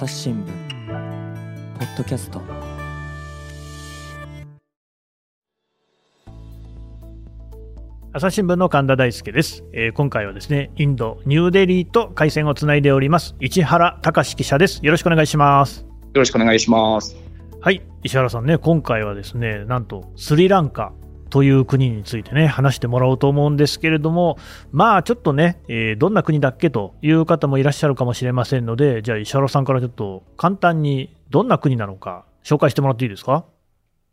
朝日新聞ポッドキャスト。朝日新聞の神田大輔です、えー今回はですねインドニューデリーと回線をつないでおります市原隆記者です。よろしくお願いします。よろしくお願いします。はい石原さんね今回はですねなんとスリランカという国についてね話してもらおうと思うんですけれどもまあちょっとね、えーどんな国だっけという方もいらっしゃるかもしれませんのでじゃあ石原さんからちょっと簡単にどんな国なのか紹介してもらっていいですか？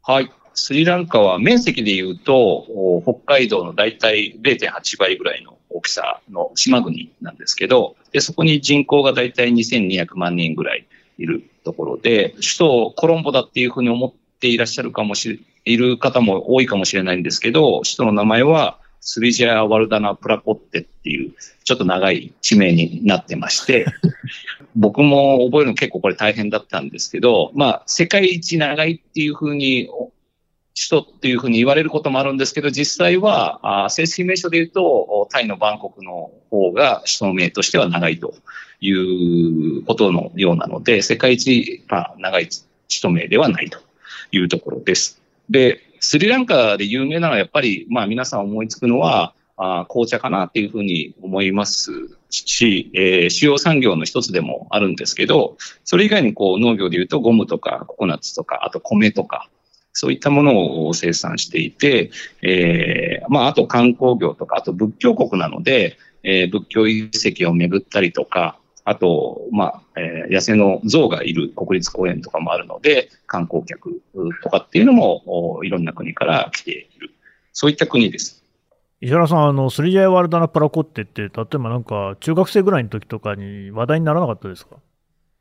はい。スリランカは面積で言うと、北海道のだいたい0.8倍ぐらいの大きさの島国なんですけど、でそこに人口がだいたい2200万人ぐらいいるところで、首都コロンボだっていうふうに思っていらっしゃるかもしれ、いる方も多いかもしれないんですけど、首都の名前はスリジャー・ワルダナ・プラコッテっていう、ちょっと長い地名になってまして、僕も覚えるの結構これ大変だったんですけど、まあ、世界一長いっていうふうに、お首都っていうふうに言われることもあるんですけど、実際は、あ正式名称で言うと、おタイのバンコクの方が首都名としては長いということのようなので、世界一、まあ、長い首都名ではないというところです。で、スリランカで有名なのはやっぱり、まあ皆さん思いつくのは、あ紅茶かなっていうふうに思いますし、えー主要産業の一つでもあるんですけど、それ以外にこう農業で言うとゴムとかココナッツとか、あと米とか、そういったものを生産していて、えーまああと観光業とか、あと仏教国なので、えー仏教遺跡を巡ったりとか、あと、まあ、えー野生の象がいる国立公園とかもあるので、観光客とかっていうのも、おいろんな国から来ている。そういった国です。石原さん、あのスリジャイワルダナプラコッテって、例えばなんか中学生ぐらいの時とかに話題にならなかったですか？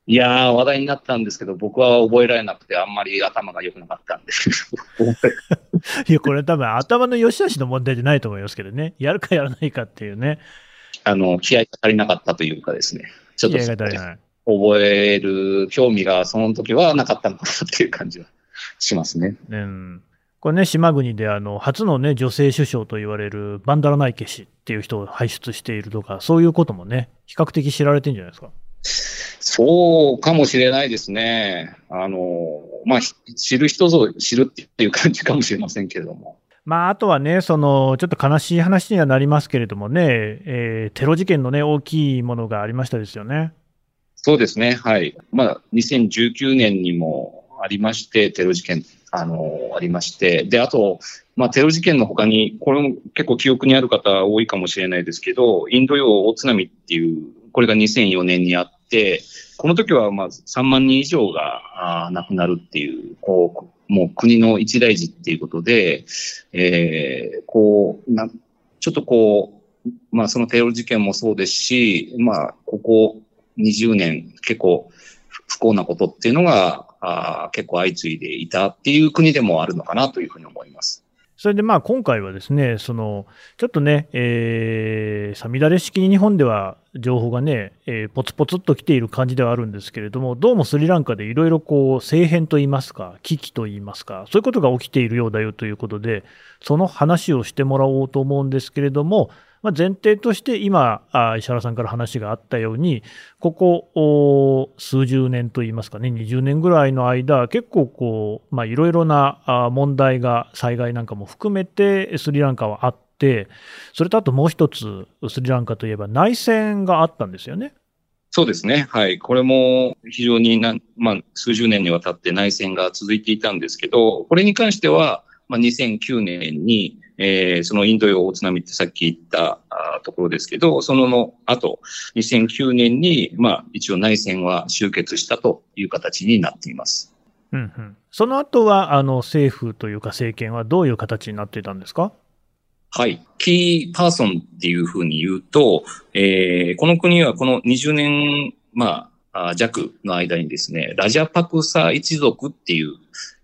いやー、話題になったんですけど、僕は覚えられなくて、あんまり頭が良くなかったんです。いや、これ多分頭の良し悪しの問題じゃないと思いますけどね。やるかやらないかっていうね。あの、気合が足りなかったというかですね。ちょっと。覚える興味がその時はなかったのかなっていう感じはしますね。うん、これね、島国であの初の、ね、女性首相と言われるバンダラナイケ氏っていう人を輩出しているとか、そういうこともね、比較的知られてるんじゃないですか？そうかもしれないですね。あの、まあ、ひ知る人ぞ知るっていう感じかもしれませんけれども。まあ、あとはね、そのちょっと悲しい話にはなりますけれどもね、えーテロ事件の、ね、大きいものがありましたですよね。そうですね。はい。まあ、2019年にもありまして、テロ事件、あの、ありまして。で、あと、まあ、テロ事件の他に、これも結構記憶にある方多いかもしれないですけど、インド洋大津波っていう、これが2004年にあって、この時はまあ3万人以上があ亡くなるっていう、こう、もう国の一大事っていうことで、えーこう、なちょっとこう、まあそのテロ事件もそうですし、まあここ20年結構不幸なことっていうのがあ結構相次いでいたっていう国でもあるのかなというふうに思います。それでまあ今回はですね、そのちょっとね、えー、さみだれ式に日本では情報がね、えーポツポツっと来ている感じではあるんですけれども、どうもスリランカでいろいろこう政変といいますか、危機といいますか、そういうことが起きているようだよということで、その話をしてもらおうと思うんですけれども、まあ、前提として今、あ石原さんから話があったように、ここ数十年といいますかね、20年ぐらいの間、結構こう、まあ、いろいろな問題が、災害なんかも含めて、スリランカはあって、それとあともう一つ、スリランカといえば内戦があったんですよね。そうですね。はい。これも非常にな、まあ、数十年にわたって内戦が続いていたんですけど、これに関しては、まあ、2009年に、えーそのインド洋大津波ってさっき言ったあーところですけど、そのの後、2009年に、まあ、一応内戦は終結したという形になっています。うんうん、その後はあの政府というか政権はどういう形になっていたんですか？はい。キーパーソンっていうふうに言うと、えーこの国はこの20年、まあ、あ弱の間にですね、ラジャパクサ一族っていう、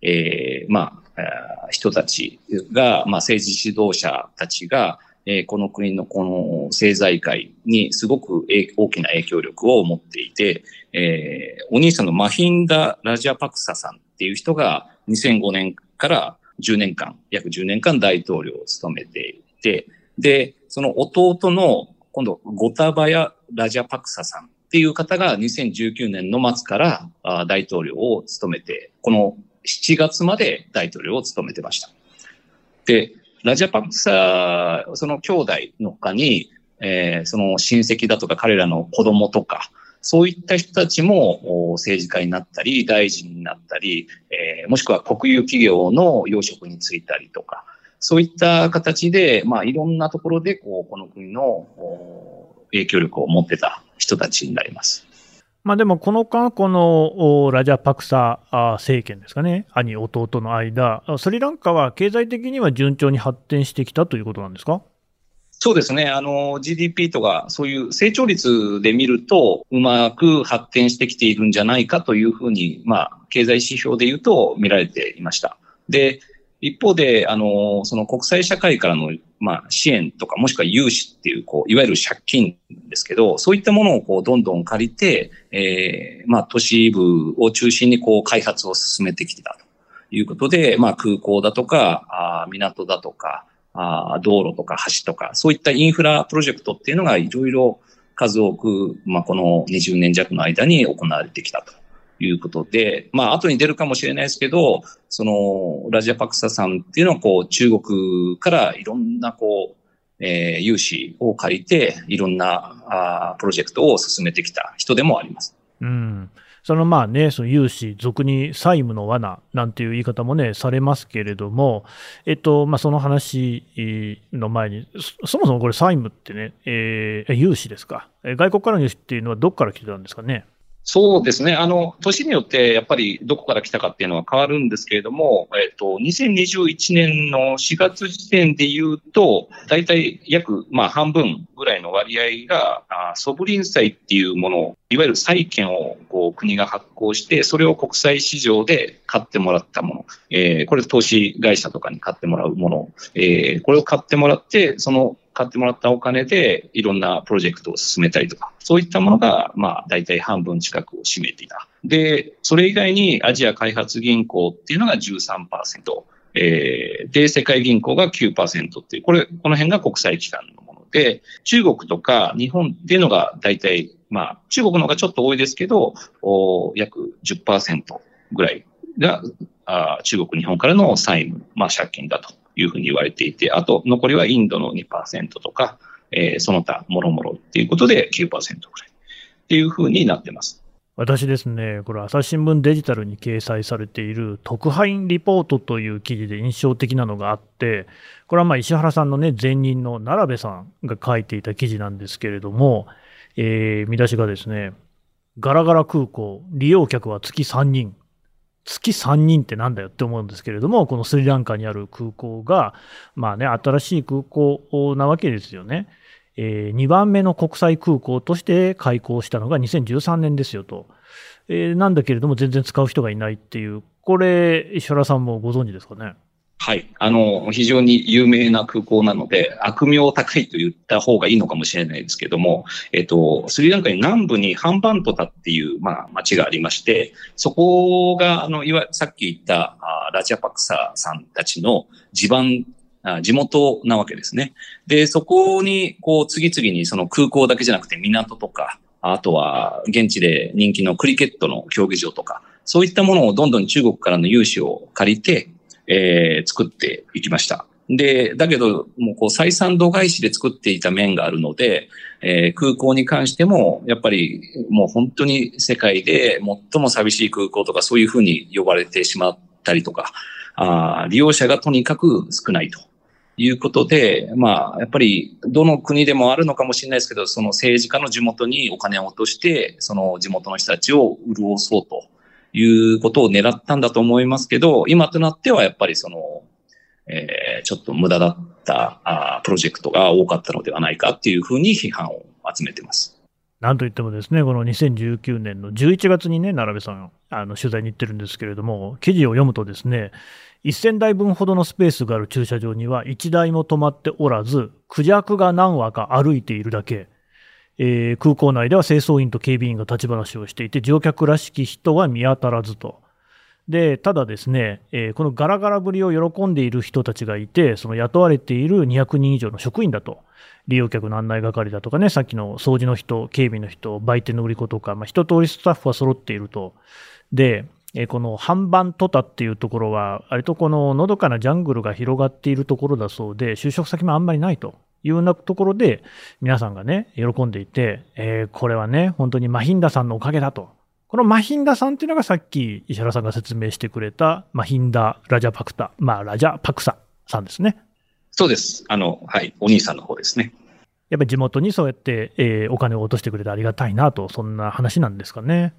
えーまあ、人たちが、まあ、政治指導者たちが、えこの国のこの政財界にすごく大きな影響力を持っていて、えお兄さんのマヒンダ・ラジャパクサさんっていう人が2005年から10年間、約10年間大統領を務めていて、で、その弟の、今度、ゴタバヤ・ラジャパクサさんっていう方が2019年の末から大統領を務めて、この7月まで大統領を務めてました。で、ラジャパクサ、その兄弟の他に、えー、その親戚だとか彼らの子供とか、そういった人たちも政治家になったり、大臣になったり、えー、もしくは国有企業の要職に就いたりとか、そういった形で、まあ、いろんなところで、こう、この国の影響力を持ってた人たちになります。まあ、でも、この間、このラジャパクサ政権ですかね、兄、弟の間、スリランカは経済的には順調に発展してきたということなんですか？そうですね。あの、GDP とか、そういう成長率で見ると、うまく発展してきているんじゃないかというふうに、まあ、経済指標で言うと見られていました。で、一方で、あの、その国際社会からの、まあ、支援とか、もしくは融資っていう、こう、いわゆる借金ですけど、そういったものをこう、どんどん借りて、ええー、まあ、都市部を中心にこう、開発を進めてきてたということで、まあ、空港だとか、あ港だとか、あ道路とか橋とか、そういったインフラプロジェクトっていうのがいろいろ数多く、まあ、この20年弱の間に行われてきたということで、まあ、後に出るかもしれないですけど、その、ラジアパクサさんっていうのは、こう、中国からいろんな、こう、えー、融資を借りて、いろんなあプロジェクトを進めてきた人でもあります。うん。そのまあね、その融資、俗に債務の罠なんていう言い方もね、されますけれども、えっと、まあ、その話の前に、そもそもこれ債務ってね、えー、融資ですか？外国からの融資っていうのはどこから来てたんですかね？そうですね。あの、年によってやっぱりどこから来たかっていうのは変わるんですけれども、えっ、と、2021年の4月時点で言うと、大体約、まあ半分ぐらいの割合が、あソブリン債っていうものいわゆる債券をこう国が発行して、それを国際市場で買ってもらったもの、えー、これ投資会社とかに買ってもらうもの、えー、これを買ってもらって、その買ってもらったお金でいろんなプロジェクトを進めたりとか、そういったものが、まあ、大体半分近くを占めていた。で、それ以外にアジア開発銀行っていうのが13%、えー、で、世界銀行が9%っていう、これ、この辺が国際機関のもので、中国とか日本っていうのが大体、まあ、中国の方がちょっと多いですけど、お約10%ぐらいがあ中国、日本からの債務、まあ、借金だというふうに言われていて、あと残りはインドの2%とか、えー、その他、もろもろっていうことで9%ぐらいっていうふうになってます。私ですね、これ、朝日新聞デジタルに掲載されている特派員リポートという記事で印象的なのがあって、これはまあ石原さんのね、前任の奈良部さんが書いていた記事なんですけれども、えー、見出しがですね、ガラガラ空港、利用客は月3人、月3人ってなんだよって思うんですけれども、このスリランカにある空港が、まあね、新しい空港なわけですよね。えー、2番目の国際空港として開港したのが2013年ですよと。えー、なんだけれども、全然使う人がいないっていう、これ、石原さんもご存知ですかね？はい。あの、非常に有名な空港なので、悪名高いと言った方がいいのかもしれないですけども、えっと、スリランカに南部にハンバントタっていう、まあ、町がありまして、そこが、あの、いわさっき言ったあラジャパクサさんたちの地盤地元なわけですね。で、そこに、こう、次々にその空港だけじゃなくて港とか、あとは現地で人気のクリケットの競技場とか、そういったものをどんどん中国からの融資を借りて、えー、作っていきました。で、だけど、もうこう、採算度外視で作っていた面があるので、えー、空港に関しても、やっぱりもう本当に世界で最も寂しい空港とかそういうふうに呼ばれてしまったりとか、あ利用者がとにかく少ないということで、まあ、やっぱりどの国でもあるのかもしれないですけど、その政治家の地元にお金を落として、その地元の人たちを潤そうということを狙ったんだと思いますけど、今となってはやっぱりその、えー、ちょっと無駄だったあプロジェクトが多かったのではないかっていうふうに批判を集めてます。なんといってもですね、この2019年の11月にね、並べさん、あの取材に行ってるんですけれども、記事を読むとですね、1000台分ほどのスペースがある駐車場には1台も止まっておらず、クジャクが何羽か歩いているだけ、えー、空港内では清掃員と警備員が立ち話をしていて、乗客らしき人は見当たらずと。で、ただですね、えーこのガラガラぶりを喜んでいる人たちがいて、その雇われている200人以上の職員だと。利用客の案内係だとかね、さっきの掃除の人、警備の人、売店の売り子とか、まあ、一通りスタッフは揃っていると。で、えーこの半番トタっていうところは、割とこののどかなジャングルが広がっているところだそうで、就職先もあんまりないというようなところで、皆さんがね、喜んでいて、えーこれはね、本当にマヒンダさんのおかげだと。このマヒンダさんっていうのがさっき石原さんが説明してくれたマヒンダ・ラジャパクタ、まあラジャパクサさんですね。そうです。あの、はい、お兄さんの方ですね。やっぱり地元にそうやって、えーお金を落としてくれてありがたいなと、そんな話なんですかね。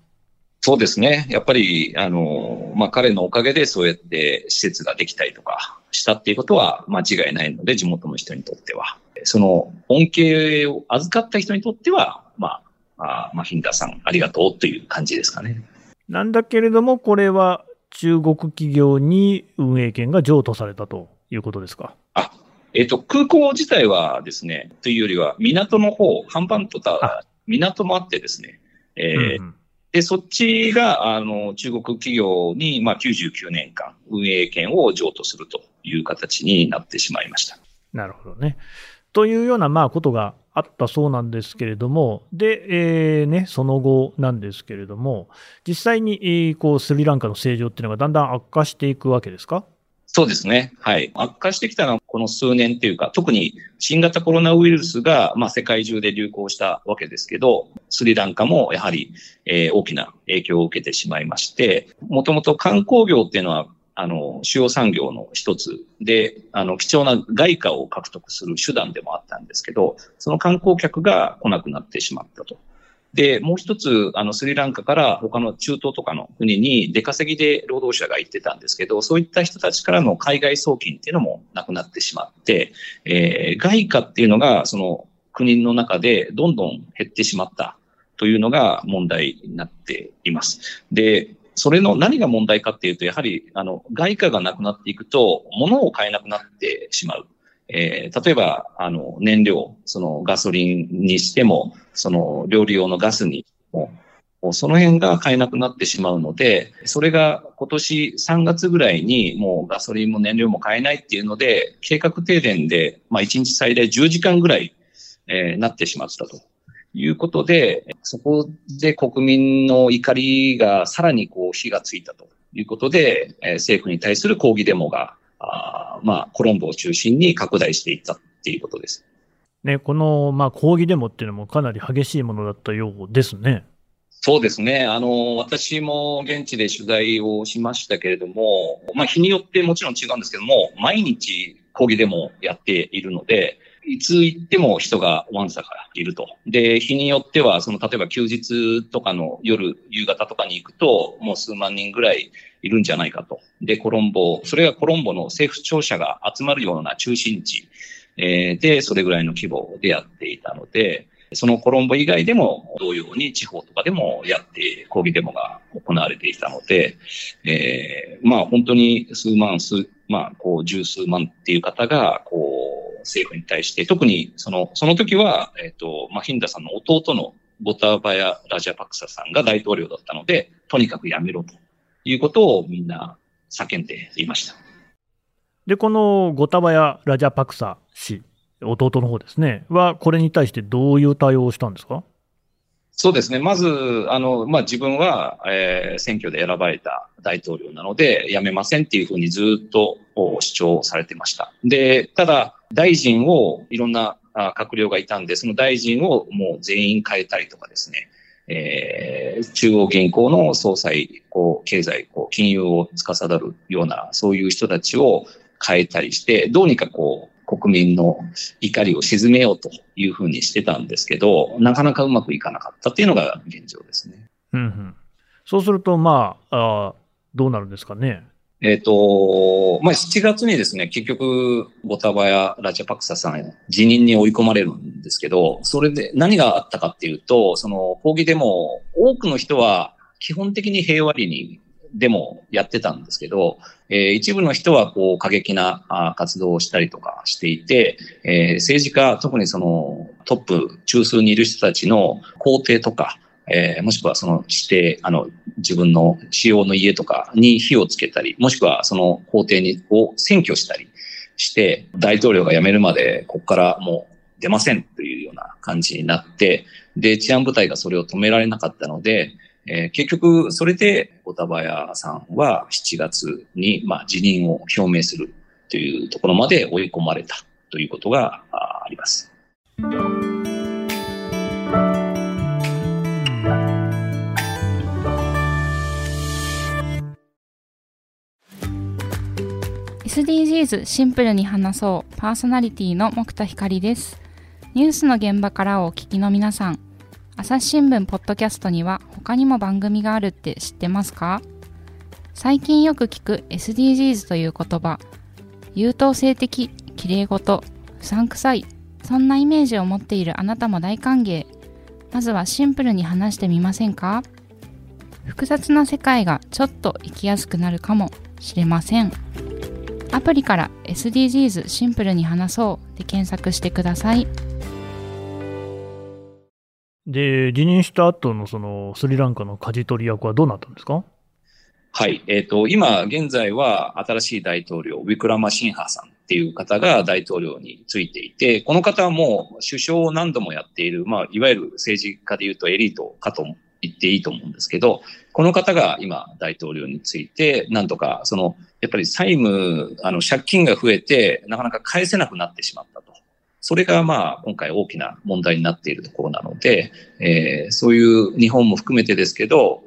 そうですね。やっぱり、あの、まあ、彼のおかげでそうやって施設ができたりとかしたっていうことは間違いないので、地元の人にとっては。その恩恵を預かった人にとっては、まあ、あまあ、ヒンダーさんありがとうという感じですかね。なんだけれども、これは中国企業に運営権が譲渡されたということですか？あ、えっ、と、空港自体はですね、というよりは港の方、ハンバントタ、港もあってですね、えーうんうんで、そっちが、あの、中国企業に、まあ、99年間運営権を譲渡するという形になってしまいました。なるほどね。というようなまあことがあったそうなんですけれども、で、えーね、その後なんですけれども、実際にこうスリランカの政情っていうのがだんだん悪化していくわけですか？そうですね。はい。悪化してきたのはこの数年っていうか、特に新型コロナウイルスが、まあ、世界中で流行したわけですけど、スリランカもやはり、えー大きな影響を受けてしまいまして、もともと観光業っていうのは、あの、主要産業の一つで、あの、貴重な外貨を獲得する手段でもあったんですけど、その観光客が来なくなってしまったと。で、もう一つ、あの、スリランカから他の中東とかの国に出稼ぎで労働者が行ってたんですけど、そういった人たちからの海外送金っていうのもなくなってしまって、えー外貨っていうのが、その国の中でどんどん減ってしまったというのが問題になっています。で、それの何が問題かっていうと、やはり、あの、外貨がなくなっていくと、物を買えなくなってしまう。えー例えば、あの、燃料、そのガソリンにしても、その料理用のガスにも、その辺が買えなくなってしまうので、それが今年3月ぐらいにもうガソリンも燃料も買えないっていうので、計画停電で、まあ1日最大10時間ぐらい、えーなってしまったということで、そこで国民の怒りがさらにこう火がついたということで、えー政府に対する抗議デモが、あーまあコロンボを中心に拡大していったっていうことです。ね、このまあ抗議デモっていうのもかなり激しいものだったようですね。そうですね。あの、私も現地で取材をしましたけれども、まあ日によってもちろん違うんですけども、毎日抗議デモをやっているので、いつ行っても人がわんさからいると。で、日によっては、その、例えば休日とかの夜、夕方とかに行くと、もう数万人ぐらいいるんじゃないかと。で、コロンボ、それがコロンボの政府庁舎が集まるような中心地、えーで、それぐらいの規模でやっていたので、そのコロンボ以外でも同様に地方とかでもやって抗議デモが行われていたので、えーまあ本当に数万、数、まあこう十数万っていう方が、こう政府に対して、特にその、その時は、えっ、と、まあヒンダさんの弟のゴタバヤ・ラジャパクサさんが大統領だったので、とにかくやめろということをみんな叫んでいました。で、このゴタバヤ・ラジャパクサ氏、弟の方ですね、はこれに対してどういう対応をしたんですか？そうですね。まず、あの、まあ、自分は、えー選挙で選ばれた大統領なので、辞めませんっていうふうにずっと主張されてました。で、ただ、大臣を、いろんな閣僚がいたんで、その大臣をもう全員変えたりとかですね、えー中央銀行の総裁、こう、経済、こう、金融を司るような、そういう人たちを変えたりして、どうにかこう、国民の怒りを鎮めようというふうにしてたんですけど、なかなかうまくいかなかったっていうのが現状ですね。うんうん。そうすると、まあ、あーどうなるんですかね？えっ、と、まあ、7月にですね、結局、ゴタバヤ・ラジャパクサさん、辞任に追い込まれるんですけど、それで何があったかっていうと、その抗議デモ、多くの人は基本的に平和裏にデモやってたんですけど、えー一部の人はこう過激なあ活動をしたりとかしていて、えー政治家、特にそのトップ、中枢にいる人たちの肯定とか、えー、もしくはその指定、あの、自分の使用の家とかに火をつけたり、もしくはその法廷にを占拠したりして、大統領が辞めるまで、ここからもう出ませんというような感じになって、で、治安部隊がそれを止められなかったので、えー、結局、それで、小田原さんは7月に、まあ、辞任を表明するというところまで追い込まれたということがあります。SDGs シンプルに話そうパーソナリティの木田光です。ニュースの現場からお聞きの皆さん、朝日新聞ポッドキャストには他にも番組があるって知ってますか？最近よく聞く SDGs という言葉、優等生的、綺麗事、うさんくさい、そんなイメージを持っているあなたも大歓迎。まずはシンプルに話してみませんか？複雑な世界がちょっと生きやすくなるかもしれません。アプリから SDGs シンプルに話そうで検索してください。で、辞任した後のそのスリランカの舵取り役はどうなったんですか？はい。えっ、ー、と、今、現在は新しい大統領、ウィクラマ・シンハさんっていう方が大統領についていて、この方はもう首相を何度もやっている、まあ、いわゆる政治家で言うとエリートかと言っていいと思うんですけど、この方が今大統領について、なんとか、その、やっぱり債務、あの、借金が増えて、なかなか返せなくなってしまったと。それがまあ今回大きな問題になっているところなので、えー、そういう日本も含めてですけど、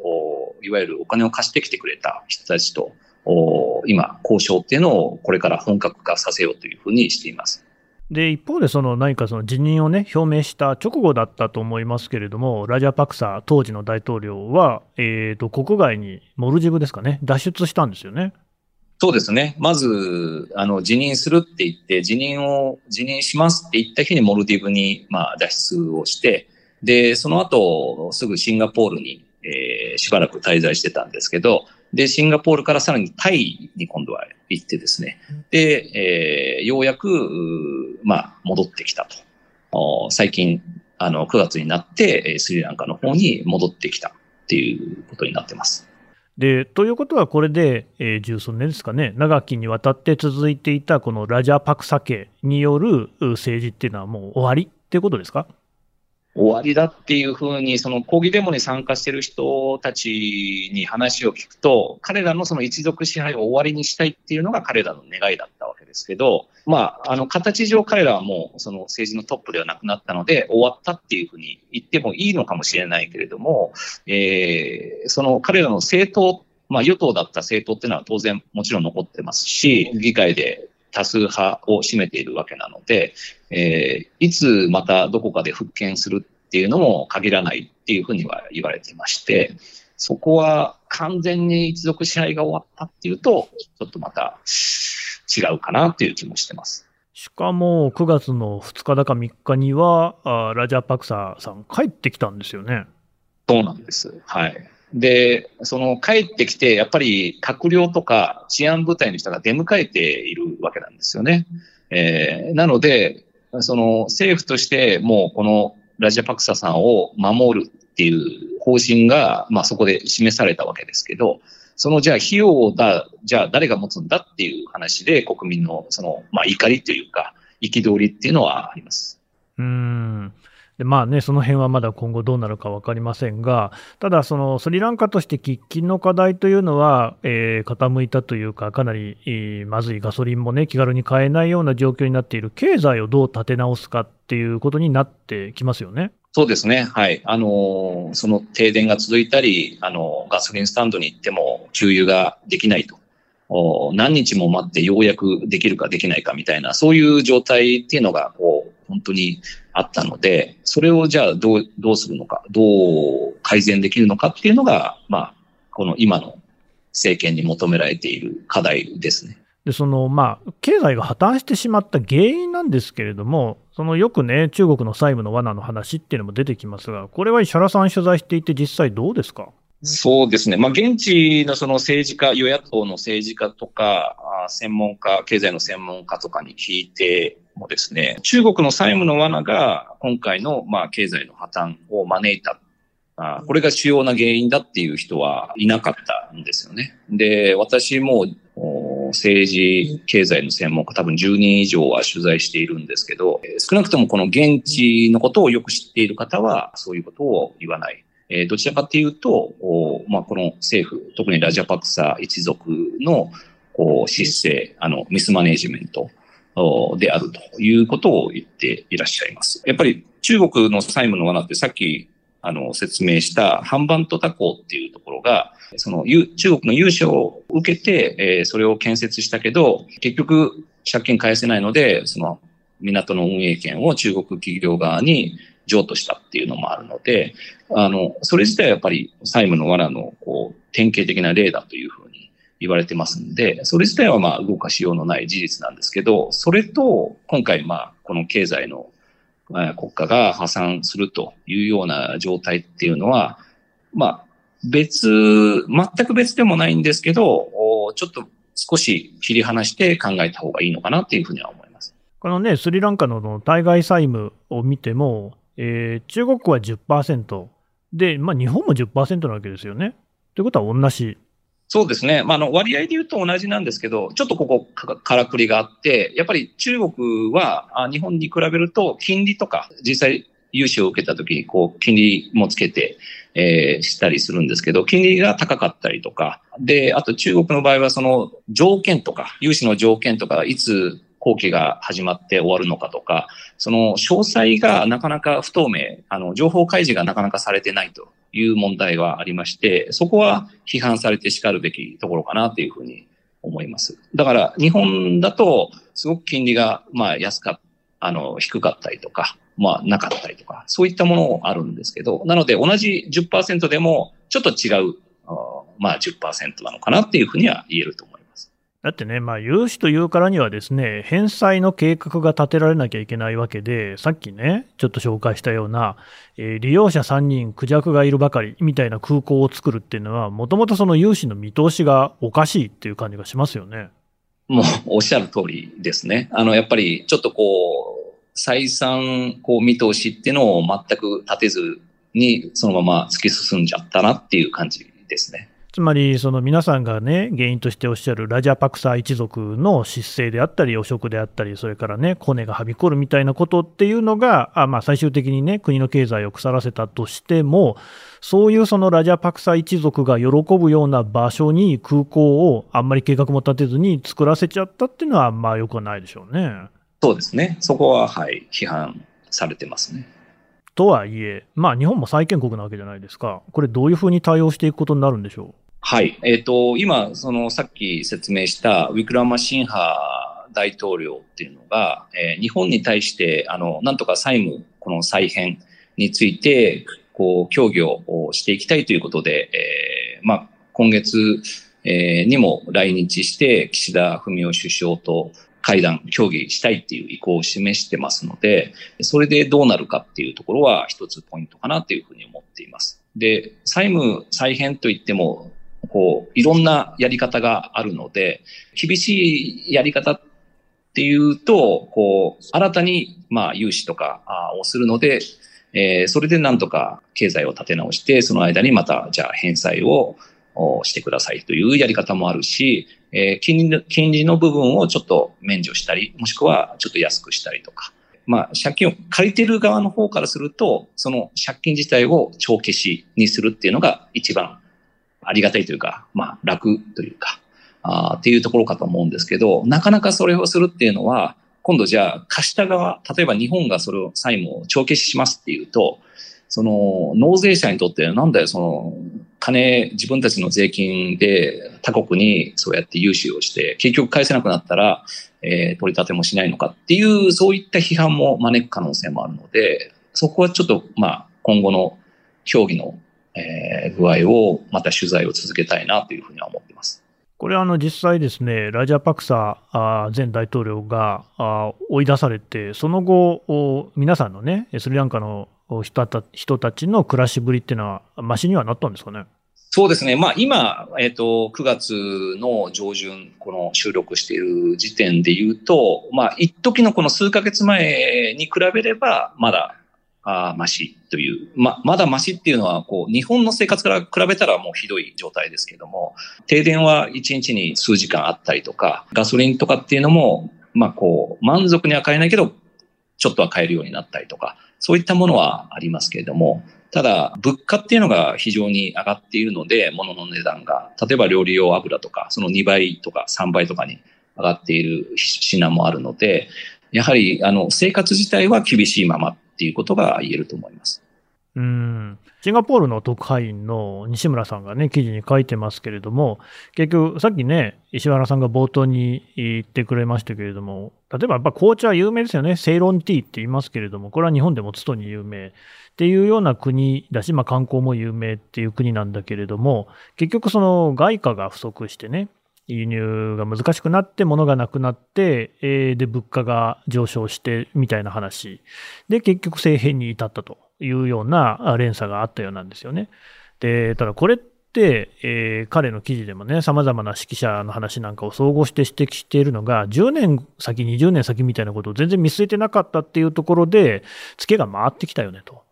いわゆるお金を貸してきてくれた人たちと、今、交渉っていうのをこれから本格化させようというふうにしています。で一方で、その何かその辞任を、ね、表明した直後だったと思いますけれども、ラジャパクサ当時の大統領は、えーと国外にモルジブですかね、脱出したんですよね。そうですね。まず、あの、辞任するって言って、辞任を、辞任しますって言った日にモルディブに、まあ、脱出をして、で、その後、すぐシンガポールに、えー、しばらく滞在してたんですけど、で、シンガポールからさらにタイに今度は行ってですね、で、えー、ようやく、まあ、戻ってきたと。最近、あの、9月になって、スリランカの方に戻ってきたっていうことになってます。でということは、これで、えー、十数年ですかね、長きにわたって続いていたこのラジャパクサ家による政治っていうのは、もう終わりっていうことですか？終わりだっていうふうに、その抗議デモに参加してる人たちに話を聞くと、彼らのその一族支配を終わりにしたいっていうのが彼らの願いだったわけですけど、まあ、あの、形上彼らはもうその政治のトップではなくなったので、終わったっていうふうに言ってもいいのかもしれないけれども、えー、その彼らの政党、まあ、与党だった政党っていうのは当然もちろん残ってますし、議会で多数派を占めているわけなので、えー、いつまたどこかで復権するっていうのも限らないっていうふうには言われていまして、そこは完全に一族支配が終わったっていうと、ちょっとまた違うかなっていう気もしてます。しかも9月の2日だか3日には、あラジャパクサさん帰ってきたんですよね。そうなんです。はい。で、その帰ってきて、やっぱり閣僚とか治安部隊の人が出迎えているわけなんですよね。えー、なので、その政府としてもうこのラジャパクサさんを守るっていう方針が、まあそこで示されたわけですけど、そのじゃあ費用をだ、じゃあ誰が持つんだっていう話で国民のその、まあ怒りというか、憤りっていうのはあります。うん。でまあね、その辺はまだ今後どうなるか分かりませんが、ただ、そのスリランカとして喫緊の課題というのは、えー、傾いたというか、かなり、えー、まずいガソリンもね、気軽に買えないような状況になっている、経済をどう立て直すかっていうことになってきますよね。そうですね。はい。あのー、その停電が続いたり、あのー、ガソリンスタンドに行っても給油ができないと。何日も待ってようやくできるかできないかみたいな、そういう状態っていうのが、こう、本当にあったので、それをじゃあどう、どうするのか、どう改善できるのかっていうのが、まあ、この今の政権に求められている課題ですね。でそのまあ、経済が破綻してしまった原因なんですけれども、そのよくね、中国の債務の罠の話っていうのも出てきますが、これは石原さん取材していて、実際どうですか？そうですね。まあ、現地のその政治家、与野党の政治家とか、専門家、経済の専門家とかに聞いてもですね、中国の債務の罠が今回のまあ経済の破綻を招いたあこれが主要な原因だっていう人はいなかったんですよね。で、私も政治、経済の専門家多分10人以上は取材しているんですけど、少なくともこの現地のことをよく知っている方はそういうことを言わない。えー、どちらかというと、おまあ、この政府、特にラジャパクサ一族のこう失勢、あの、ミスマネジメントであるということを言っていらっしゃいます。やっぱり中国の債務の罠ってさっきあの説明した半番と他港っていうところが、その中国の融資を受けて、えー、それを建設したけど、結局借金返せないので、その港の運営権を中国企業側に譲渡したっていうのもあるので、あの、それ自体はやっぱり債務の罠のこう典型的な例だというふうに言われてますんで、それ自体はまあ動かしようのない事実なんですけど、それと今回まあこの経済の国家が破産するというような状態っていうのは、まあ別、全く別でもないんですけど、ちょっと少し切り離して考えた方がいいのかなっていうふうには思います。このね、スリランカの対外債務を見ても、えー、中国は10%で、まあ、日本も10%なわけですよね。ということは同じ。そうですね。まあ、あの、割合で言うと同じなんですけど、ちょっとここからくりがあって、やっぱり中国は日本に比べると金利とか、実際融資を受けた時に、こう、金利もつけて、えー、したりするんですけど、金利が高かったりとか、で、あと中国の場合はその条件とか、融資の条件とか、いつ後期が始まって終わるのかとか、その詳細がなかなか不透明、あの、情報開示がなかなかされてないという問題はありまして、そこは批判されて叱るべきところかなというふうに思います。だから日本だとすごく金利がまあ安かった、あの、低かったりとか、まあなかったりとか、そういったものあるんですけど、なので同じ10%でもちょっと違う、まあ10%なのかなっていうふうには言えると思います。だってね、まあ、融資というからにはですね、返済の計画が立てられなきゃいけないわけで、さっきね、ちょっと紹介したような、えー、利用者3人、クジャクがいるばかりみたいな空港を作るっていうのは、もともとその融資の見通しがおかしいっていう感じがしますよね。もう、おっしゃる通りですね。あの、やっぱり、ちょっとこう、再三、こう、見通しっていうのを全く立てずに、そのまま突き進んじゃったなっていう感じですね。つまり、その皆さんがね、原因としておっしゃるラジャパクサ一族の失勢であったり、汚職であったり、それからね、コネがはびこるみたいなことっていうのが、あまあ、最終的にね、国の経済を腐らせたとしても、そういうそのラジャパクサ一族が喜ぶような場所に空港をあんまり計画も立てずに作らせちゃったっていうのは、まあ、よくはないでしょうね。そうですね。そこは、はい、批判されてますね。とはいえ、まあ、日本も債権国なわけじゃないですか。これ、どういうふうに対応していくことになるんでしょう？はい。えっ、ー、と、今、その、さっき説明したウィクラマシンハ大統領っていうのが、えー、日本に対して、あの、なんとか債務、この再編について、こう、協議をしていきたいということで、えー、まあ、今月、えー、にも来日して、岸田文雄首相と会談、協議したいっていう意向を示してますので、それでどうなるかっていうところは一つポイントかなというふうに思っています。で、債務再編といっても、こう、いろんなやり方があるので、厳しいやり方っていうと、こう、新たに、まあ、融資とかをするので、えー、それでなんとか経済を立て直して、その間にまた、じゃあ返済をしてくださいというやり方もあるし、えー、金利の、金利の部分をちょっと免除したり、もしくはちょっと安くしたりとか。まあ、借金を借りてる側の方からすると、その借金自体を帳消しにするっていうのが一番ありがたいというか、まあ、楽というか、あっていうところかと思うんですけど、なかなかそれをするっていうのは、今度じゃあ貸した側、例えば日本がそれを債務を帳消ししますっていうと、その納税者にとってなんだよ、その金、自分たちの税金で他国にそうやって融資をして、結局返せなくなったら、えー、取り立てもしないのかっていう、そういった批判も招く可能性もあるので、そこはちょっと、まあ、今後の協議のえー、具合をまた取材を続けたいなというふうには思っています。これはあの実際ですね、ラジャパクサ前大統領が追い出されて、その後、皆さんのね、スリランカの人た人たちの暮らしぶりっていうのは、ましにはなったんですかね？そうですね。まあ今、えっ、ー、と、9月の上旬、この収録している時点で言うと、まあ一時のこの数ヶ月前に比べれば、まだあマシという、ま、まだマシっていうのは、こう、日本の生活から比べたらもうひどい状態ですけども、停電は1日に数時間あったりとか、ガソリンとかっていうのも、まあ、こう、満足には買えないけど、ちょっとは買えるようになったりとか、そういったものはありますけれども、ただ、物価っていうのが非常に上がっているので、物の値段が、例えば料理用油とか、その2倍とか3倍とかに上がっている品もあるので、やはり、あの、生活自体は厳しいままっていうことが言えると思います。うんシンガポールの特派員の西村さんがね、記事に書いてますけれども、結局、さっきね、石原さんが冒頭に言ってくれましたけれども、例えばやっぱ紅茶は有名ですよね、セイロンティーって言いますけれども、これは日本でもつとに有名っていうような国だし、まあ、観光も有名っていう国なんだけれども、結局、その外貨が不足してね、輸入が難しくなって、物がなくなって、えー、で、物価が上昇してみたいな話。で、結局、政変に至ったというような連鎖があったようなんですよね。で、ただこれって、えー、彼の記事でもね、様々な指揮者の話なんかを総合して指摘しているのが、10年先、20年先みたいなことを全然見据えてなかったっていうところで、ツケが回ってきたよねと。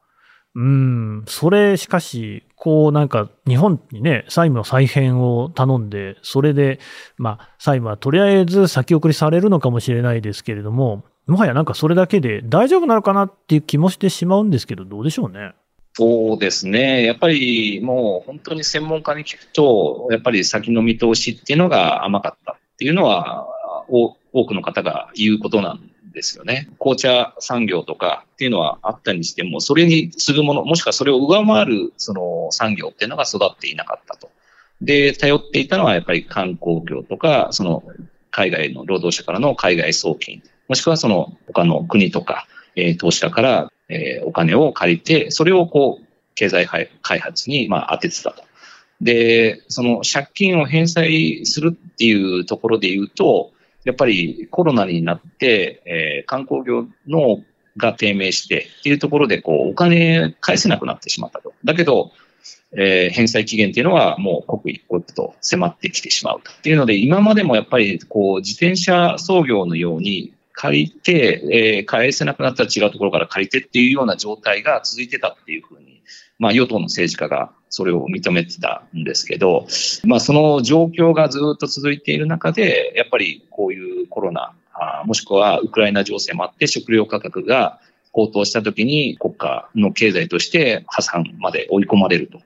うん、それしかし、こうなんか日本にね、債務の再編を頼んで、それで、まあ、債務はとりあえず先送りされるのかもしれないですけれども、もはやなんかそれだけで大丈夫なのかなっていう気もしてしまうんですけど、どうでしょうね。そうですね。やっぱりもう本当に専門家に聞くと、やっぱり先の見通しっていうのが甘かったっていうのは、多くの方が言うことなんですよね。紅茶産業とかっていうのはあったにしても、それに次ぐもの、もしくはそれを上回るその産業っていうのが育っていなかったと。で、頼っていたのはやっぱり観光業とか、その海外の労働者からの海外送金、もしくはその他の国とか、えー、投資者から、えー、お金を借りて、それをこう、経済開発にまあ当ててたと。で、その借金を返済するっていうところで言うと、やっぱりコロナになって、えー、観光業のが低迷してっていうところで、こう、お金返せなくなってしまったと。だけど、えー、返済期限っていうのはもう刻一刻と迫ってきてしまうと。っていうので、今までもやっぱり、こう、自転車操業のように借りて、えー、返せなくなったら違うところから借りてっていうような状態が続いてたっていうふうにまあ、与党の政治家がそれを認めてたんですけど、まあ、その状況がずっと続いている中で、やっぱりこういうコロナ、もしくはウクライナ情勢もあって食料価格が高騰したときに国家の経済として破産まで追い込まれると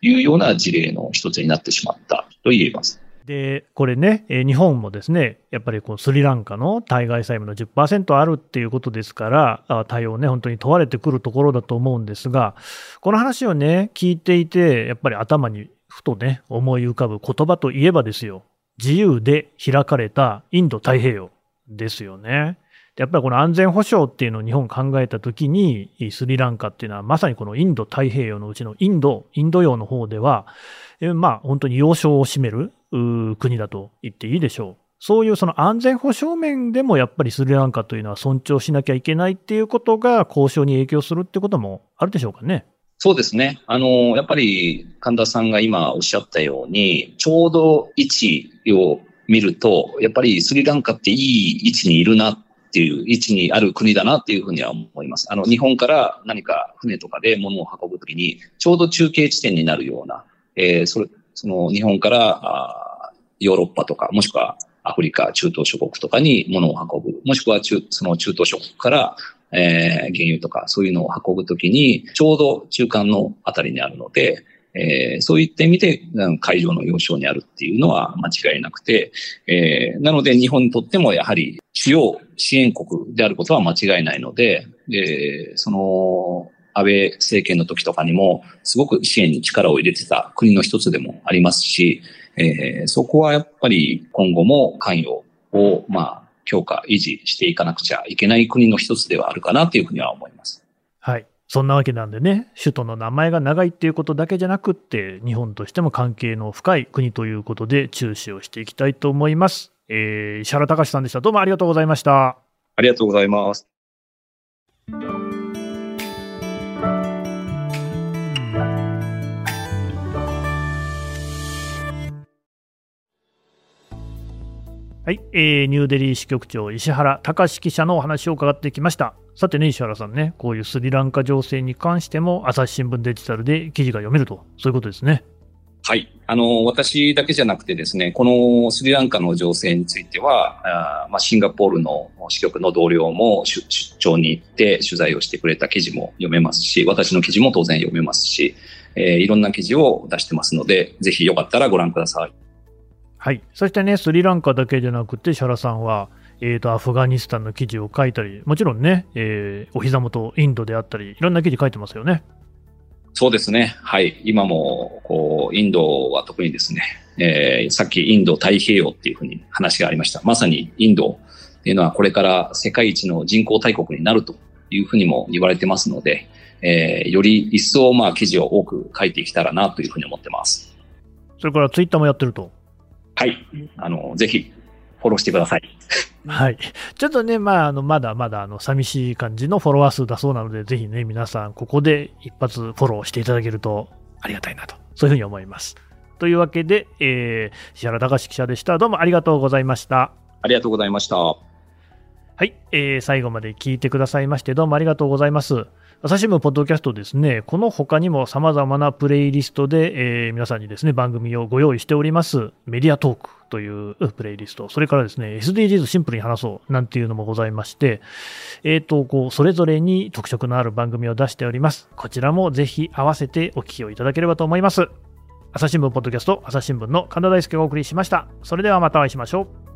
いうような事例の一つになってしまったと言えます。で、これね、日本もですね、やっぱりこうスリランカの対外債務の10%あるっていうことですから、対応ね、本当に問われてくるところだと思うんですが、この話をね、聞いていて、やっぱり頭にふとね、思い浮かぶ言葉といえばですよ、自由で開かれたインド太平洋ですよね。やっぱりこの安全保障っていうのを日本考えたときに、スリランカっていうのはまさにこのインド太平洋のうちのインド、インド洋の方では、まあ本当に要衝を占める国だと言っていいでしょう。そういうその安全保障面でもやっぱりスリランカというのは尊重しなきゃいけないっていうことが交渉に影響するってこともあるでしょうかね。そうですね。あの、やっぱり神田さんが今おっしゃったように、ちょうど位置を見ると、やっぱりスリランカっていい位置にいるなっていう位置にある国だなっていうふうには思います。あの、日本から何か船とかで物を運ぶときに、ちょうど中継地点になるような、えー、それ、その日本からあヨーロッパとか、もしくはアフリカ、中東諸国とかに物を運ぶ。もしくは中、その中東諸国から、えー、原油とかそういうのを運ぶときに、ちょうど中間のあたりにあるので、えー、そういった意味で、海上の要衝にあるっていうのは間違いなくて、えー、なので日本にとってもやはり主要支援国であることは間違いないので、でその、安倍政権の時とかにも、すごく支援に力を入れてた国の一つでもありますし、えー、そこはやっぱり今後も関与を、まあ、強化、維持していかなくちゃいけない国の一つではあるかなというふうには思います。はい。そんなわけなんでね、首都の名前が長いっていうことだけじゃなくって、日本としても関係の深い国ということで注視をしていきたいと思います。えー、石原隆さんでした。どうもありがとうございました。ありがとうございます。はい、えーニューデリー支局長、石原隆記者のお話を伺ってきました。さてね、石原さんね、こういうスリランカ情勢に関しても、朝日新聞デジタルで記事が読めると、そういうことですね。はい。あの、私だけじゃなくてですね、このスリランカの情勢については、あまあ、シンガポールの支局の同僚も出出張に行って取材をしてくれた記事も読めますし、私の記事も当然読めますし、えーいろんな記事を出してますので、ぜひよかったらご覧ください。はい、そしてね、スリランカだけじゃなくて、石原さんは、えーと、アフガニスタンの記事を書いたり、もちろんね、えーお膝元、インドであったり、いろんな記事書いてますよね。そうですね。はい。今も、こう、インドは特にですね、えーさっきインド太平洋っていうふうに話がありました。まさにインドっていうのはこれから世界一の人口大国になるというふうにも言われてますので、えーより一層まあ記事を多く書いていけたらなというふうに思ってます。それからツイッターもやってると。はい。あの、ぜひフォローしてください。はい。ちょっとね、まあ、あの、まだまだ、あの、寂しい感じのフォロワー数だそうなので、ぜひね、皆さん、ここで一発フォローしていただけるとありがたいなと、そういうふうに思います。というわけで、えー、石原隆記者でした。どうもありがとうございました。ありがとうございました。はい、えー最後まで聞いてくださいまして、どうもありがとうございます。朝日新聞ポッドキャストですね、この他にも様々なプレイリストで、えー皆さんにですね、番組をご用意しております。メディアトークというプレイリスト、それからですね、SDGs シンプルに話そうなんていうのもございまして、えっ、と、こう、それぞれに特色のある番組を出しております。こちらもぜひ合わせてお聞きをいただければと思います。朝日新聞ポッドキャスト、朝日新聞の神田大輔がお送りしました。それではまたお会いしましょう。